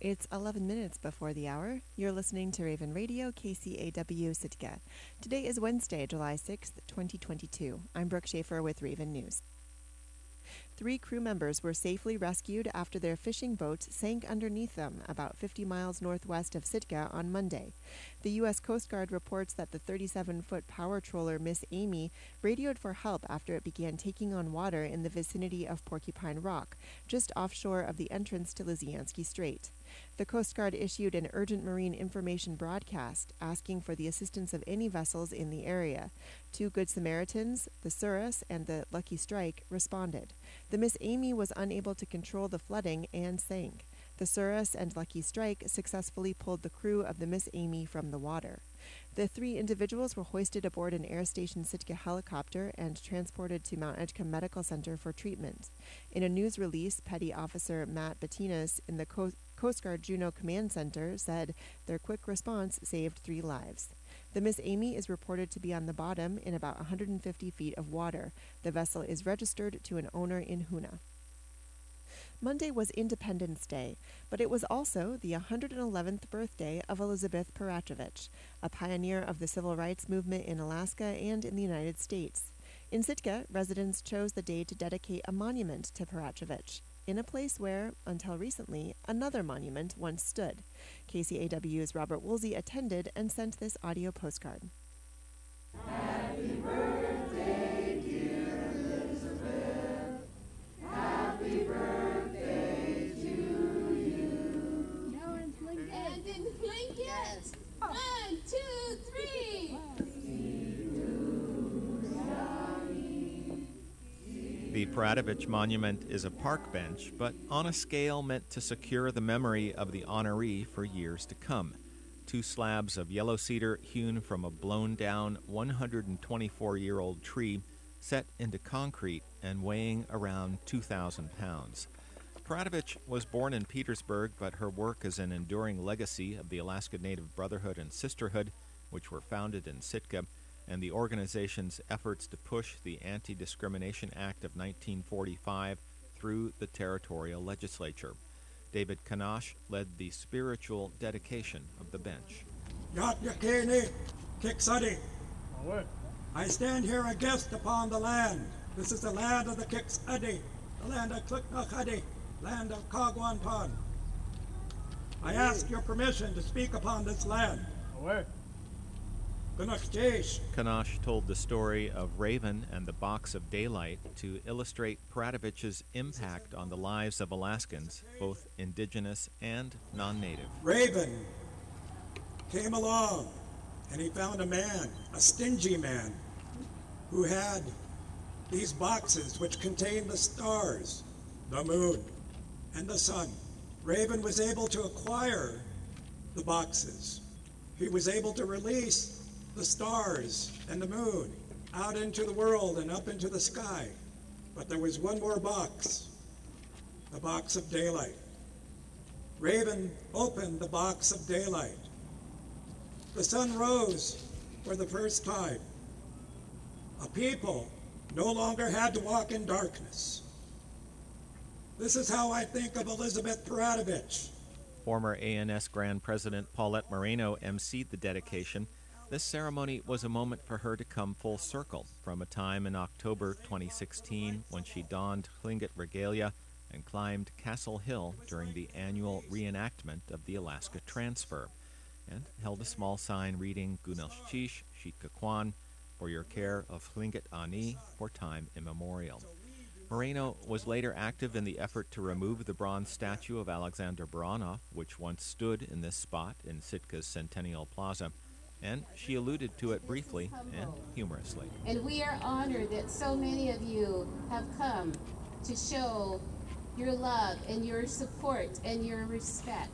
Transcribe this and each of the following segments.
It's 11 minutes before the hour. You're listening to Raven Radio, KCAW Sitka. Today is Wednesday, July 6th, 2022. I'm Brooke Schaefer with Raven News. Three crew members were safely rescued after their fishing boat sank underneath them about 50 miles northwest of Sitka on Monday. The U.S. Coast Guard reports that the 37 foot power trawler Miss Amy radioed for help after it began taking on water in the vicinity of Porcupine Rock, just offshore of the entrance to Lisiansky Strait. The Coast Guard issued an urgent marine information broadcast asking for the assistance of any vessels in the area. Two Good Samaritans, the Souris and the Lucky Strike, responded. The Miss Amy was unable to control the flooding and sank. The Souris and Lucky Strike successfully pulled the crew of the Miss Amy from the water. The three individuals were hoisted aboard an Air Station Sitka helicopter and transported to Mount Edgecumbe Medical Center for treatment. In a news release, Petty Officer Matt Bettinas in the Co- Coast Guard Juneau Command Center said their quick response saved three lives. The Miss Amy is reported to be on the bottom in about 150 feet of water. The vessel is registered to an owner in Hoonah. Monday was Independence Day, but it was also the 111th birthday of Elizabeth Peratrovich, a pioneer of the civil rights movement in Alaska and in the United States. In Sitka, residents chose the day to dedicate a monument to Peratrovich in a place where, until recently, another monument once stood. KCAW's Robert Woolsey attended and sent this audio postcard. Happy birthday, The Peratrovich Monument is a park bench, but on a scale meant to secure the memory of the honoree for years to come. Two slabs of yellow cedar hewn from a blown down 124 year old tree set into concrete and weighing around 2,000 pounds. Peratrovich was born in Petersburg, but her work is an enduring legacy of the Alaska Native Brotherhood and Sisterhood, which were founded in Sitka and the organization's efforts to push the Anti Discrimination Act of 1945 through the territorial legislature. David Kanash led the spiritual dedication of the bench. I stand here a guest upon the land. This is the land of the Kiksadi, the land of Kliknachadi, land of Kagwanpan. I ask your permission to speak upon this land. Kanash told the story of Raven and the Box of Daylight to illustrate Peratrovich's impact on the lives of Alaskans, both indigenous and non native. Raven came along and he found a man, a stingy man, who had these boxes which contained the stars, the moon, and the sun. Raven was able to acquire the boxes. He was able to release the stars and the moon out into the world and up into the sky. But there was one more box, the box of daylight. Raven opened the box of daylight. The sun rose for the first time. A people no longer had to walk in darkness. This is how I think of Elizabeth Peratrovich. Former ANS Grand President Paulette Moreno emceed the dedication this ceremony was a moment for her to come full circle from a time in October 2016 when she donned Tlingit regalia and climbed Castle Hill during the annual reenactment of the Alaska Transfer, and held a small sign reading Gunelshchish Shitkakwan for your care of Tlingit Ani for time immemorial. Moreno was later active in the effort to remove the bronze statue of Alexander Baranov, which once stood in this spot in Sitka's Centennial Plaza and she alluded to it briefly and humorously. And we are honored that so many of you have come to show your love and your support and your respect.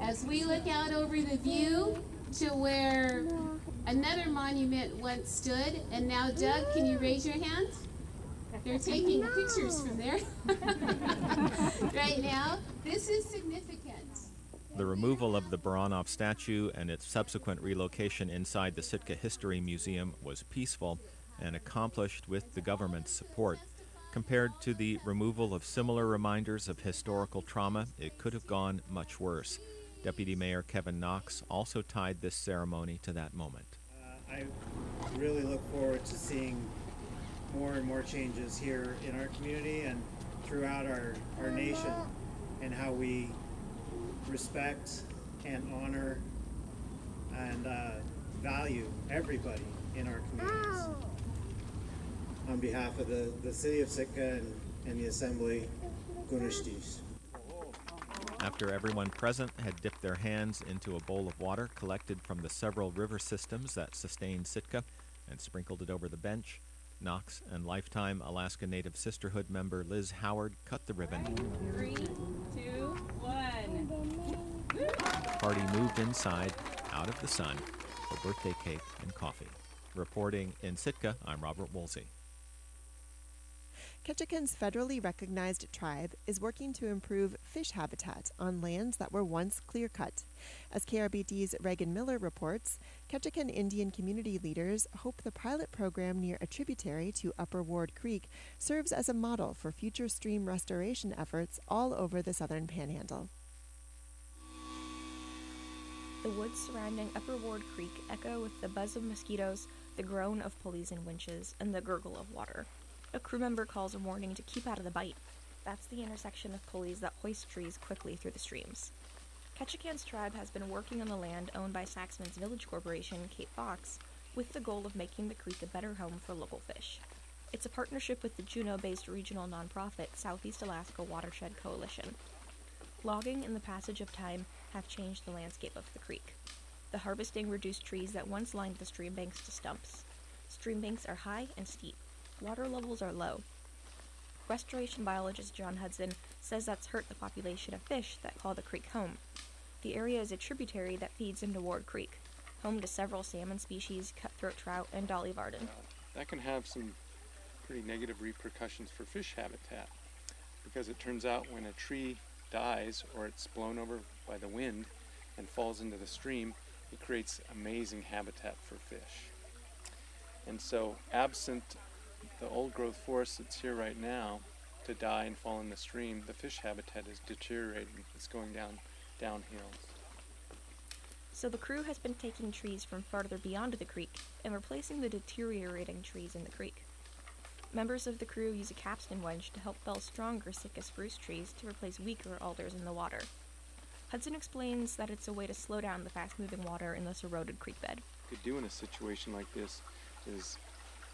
As we look out over the view to where another monument once stood, and now, Doug, can you raise your hand? They're taking pictures from there right now. This is significant. The removal of the Baranov statue and its subsequent relocation inside the Sitka History Museum was peaceful and accomplished with the government's support. Compared to the removal of similar reminders of historical trauma, it could have gone much worse. Deputy Mayor Kevin Knox also tied this ceremony to that moment. Uh, I really look forward to seeing more and more changes here in our community and throughout our, our nation and how we respect and honor and uh, value everybody in our communities. On behalf of the, the city of Sitka and, and the assembly, Gunashtish. After everyone present had dipped their hands into a bowl of water collected from the several river systems that sustain Sitka and sprinkled it over the bench, Knox and lifetime Alaska Native Sisterhood member Liz Howard cut the ribbon. Three, two, one. The party moved inside, out of the sun, for birthday cake and coffee. Reporting in Sitka, I'm Robert Woolsey. Ketchikan's federally recognized tribe is working to improve fish habitat on lands that were once clear cut. As KRBD's Reagan Miller reports, Ketchikan Indian community leaders hope the pilot program near a tributary to Upper Ward Creek serves as a model for future stream restoration efforts all over the southern panhandle. The woods surrounding Upper Ward Creek echo with the buzz of mosquitoes, the groan of pulleys and winches, and the gurgle of water. A crew member calls a warning to keep out of the bite. That's the intersection of pulleys that hoist trees quickly through the streams. Ketchikan's tribe has been working on the land owned by Saxman's Village Corporation, Cape Fox, with the goal of making the creek a better home for local fish. It's a partnership with the Juneau based regional nonprofit Southeast Alaska Watershed Coalition. Logging and the passage of time have changed the landscape of the creek. The harvesting reduced trees that once lined the stream banks to stumps. Stream banks are high and steep, water levels are low. Restoration biologist John Hudson says that's hurt the population of fish that call the creek home. The area is a tributary that feeds into Ward Creek, home to several salmon species, cutthroat trout, and dolly varden. That can have some pretty negative repercussions for fish habitat because it turns out when a tree dies or it's blown over by the wind and falls into the stream, it creates amazing habitat for fish. And so, absent the old growth forest that's here right now to die and fall in the stream, the fish habitat is deteriorating. It's going down downhill. So the crew has been taking trees from farther beyond the creek and replacing the deteriorating trees in the creek. Members of the crew use a capstan wedge to help fell stronger Sitka spruce trees to replace weaker alders in the water. Hudson explains that it's a way to slow down the fast moving water in this eroded creek bed. What you do in a situation like this is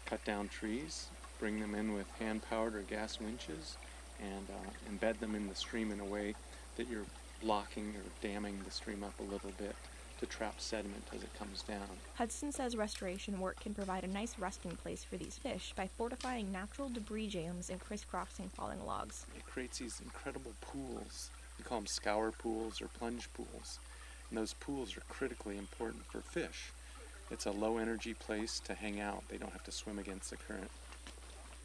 cut down trees, bring them in with hand powered or gas winches, and uh, embed them in the stream in a way that you're blocking or damming the stream up a little bit to trap sediment as it comes down. Hudson says restoration work can provide a nice resting place for these fish by fortifying natural debris jams and crisscrossing falling logs. It creates these incredible pools. We call them scour pools or plunge pools. And those pools are critically important for fish. It's a low energy place to hang out. They don't have to swim against the current.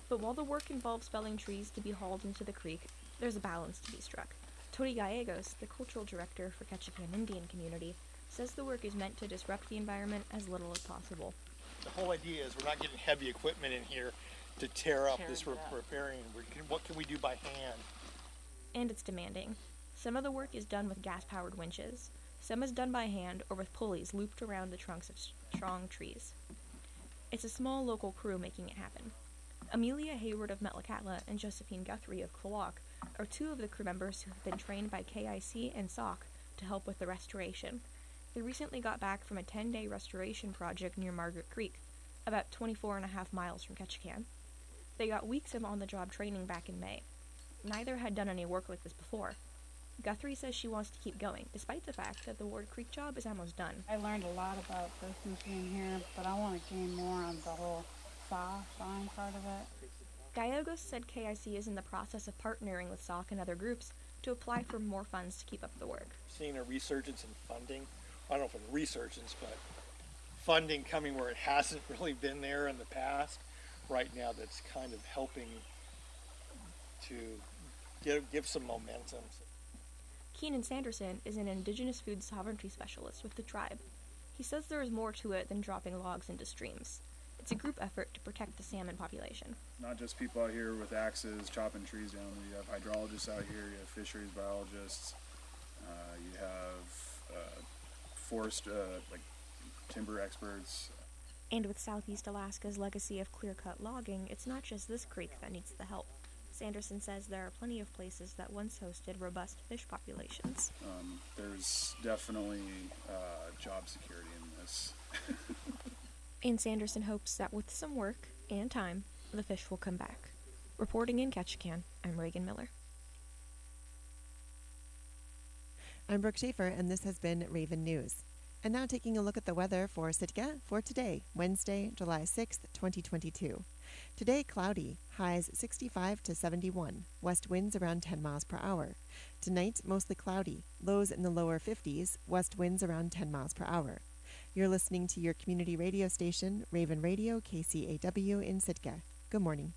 But while the work involves felling trees to be hauled into the creek, there's a balance to be struck. Tony Gallegos, the cultural director for Ketchikan Indian Community, says the work is meant to disrupt the environment as little as possible. The whole idea is we're not getting heavy equipment in here to tear up Tear this it re- up. repairing. What can we do by hand? And it's demanding. Some of the work is done with gas powered winches, some is done by hand or with pulleys looped around the trunks of strong trees. It's a small local crew making it happen. Amelia Hayward of Metlakatla and Josephine Guthrie of Kwok are two of the crew members who have been trained by KIC and SOC to help with the restoration. They recently got back from a 10 day restoration project near Margaret Creek, about 24 and a half miles from Ketchikan. They got weeks of on the job training back in May. Neither had done any work like this before. Guthrie says she wants to keep going, despite the fact that the Ward Creek job is almost done. I learned a lot about this machine here, but I want to gain more on the whole saw sawing part of it. Gallegos said KIC is in the process of partnering with SOC and other groups to apply for more funds to keep up the work. Seeing a resurgence in funding. I don't know if it's a resurgence, but funding coming where it hasn't really been there in the past. Right now, that's kind of helping to give, give some momentum. Keenan Sanderson is an indigenous food sovereignty specialist with the tribe. He says there is more to it than dropping logs into streams. It's a group effort to protect the salmon population. Not just people out here with axes chopping trees down. You have hydrologists out here. You have fisheries biologists. Uh, you have uh, forest uh, like timber experts. And with Southeast Alaska's legacy of clear cut logging, it's not just this creek that needs the help. Sanderson says there are plenty of places that once hosted robust fish populations. Um, there's definitely uh, job security in this. and Sanderson hopes that with some work and time, the fish will come back. Reporting in Ketchikan, I'm Reagan Miller. I'm Brooke Schaefer, and this has been Raven News. And now taking a look at the weather for Sitka for today, Wednesday, July 6th, 2022. Today, cloudy, highs 65 to 71, west winds around 10 miles per hour. Tonight, mostly cloudy, lows in the lower 50s, west winds around 10 miles per hour. You're listening to your community radio station, Raven Radio, KCAW in Sitka. Good morning.